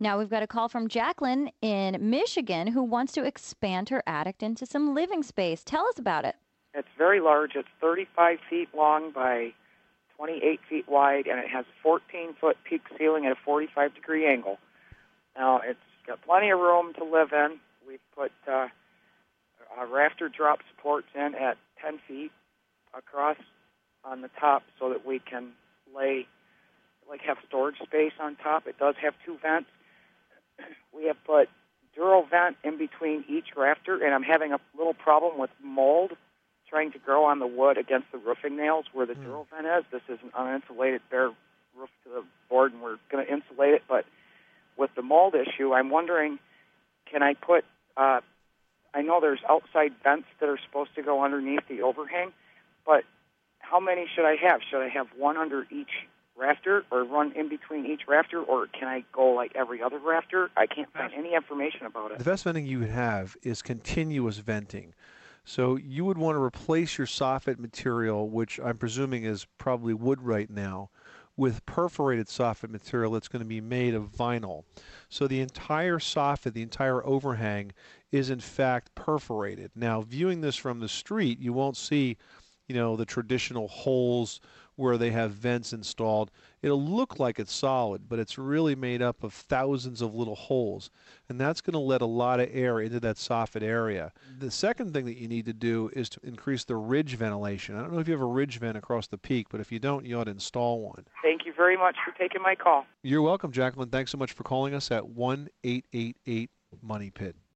Now we've got a call from Jacqueline in Michigan who wants to expand her attic into some living space. Tell us about it. It's very large. It's 35 feet long by 28 feet wide, and it has 14 foot peak ceiling at a 45 degree angle. Now it's got plenty of room to live in. We've put uh, rafter drop supports in at 10 feet across on the top so that we can lay like have storage space on top. It does have two vents. We have put Durovent in between each rafter, and I'm having a little problem with mold trying to grow on the wood against the roofing nails where the mm. Durovent is. This is an uninsulated bare roof to the board, and we're going to insulate it. But with the mold issue, I'm wondering, can I put? Uh, I know there's outside vents that are supposed to go underneath the overhang, but how many should I have? Should I have one under each rafter or run in between each rafter or can I go like every other rafter? I can't find any information about it. The best venting you would have is continuous venting. So you would want to replace your soffit material, which I'm presuming is probably wood right now, with perforated soffit material that's going to be made of vinyl. So the entire soffit, the entire overhang, is in fact perforated. Now, viewing this from the street, you won't see you know, the traditional holes where they have vents installed. It'll look like it's solid, but it's really made up of thousands of little holes. And that's going to let a lot of air into that soffit area. The second thing that you need to do is to increase the ridge ventilation. I don't know if you have a ridge vent across the peak, but if you don't, you ought to install one. Thank you very much for taking my call. You're welcome, Jacqueline. Thanks so much for calling us at 1 888 Money Pit.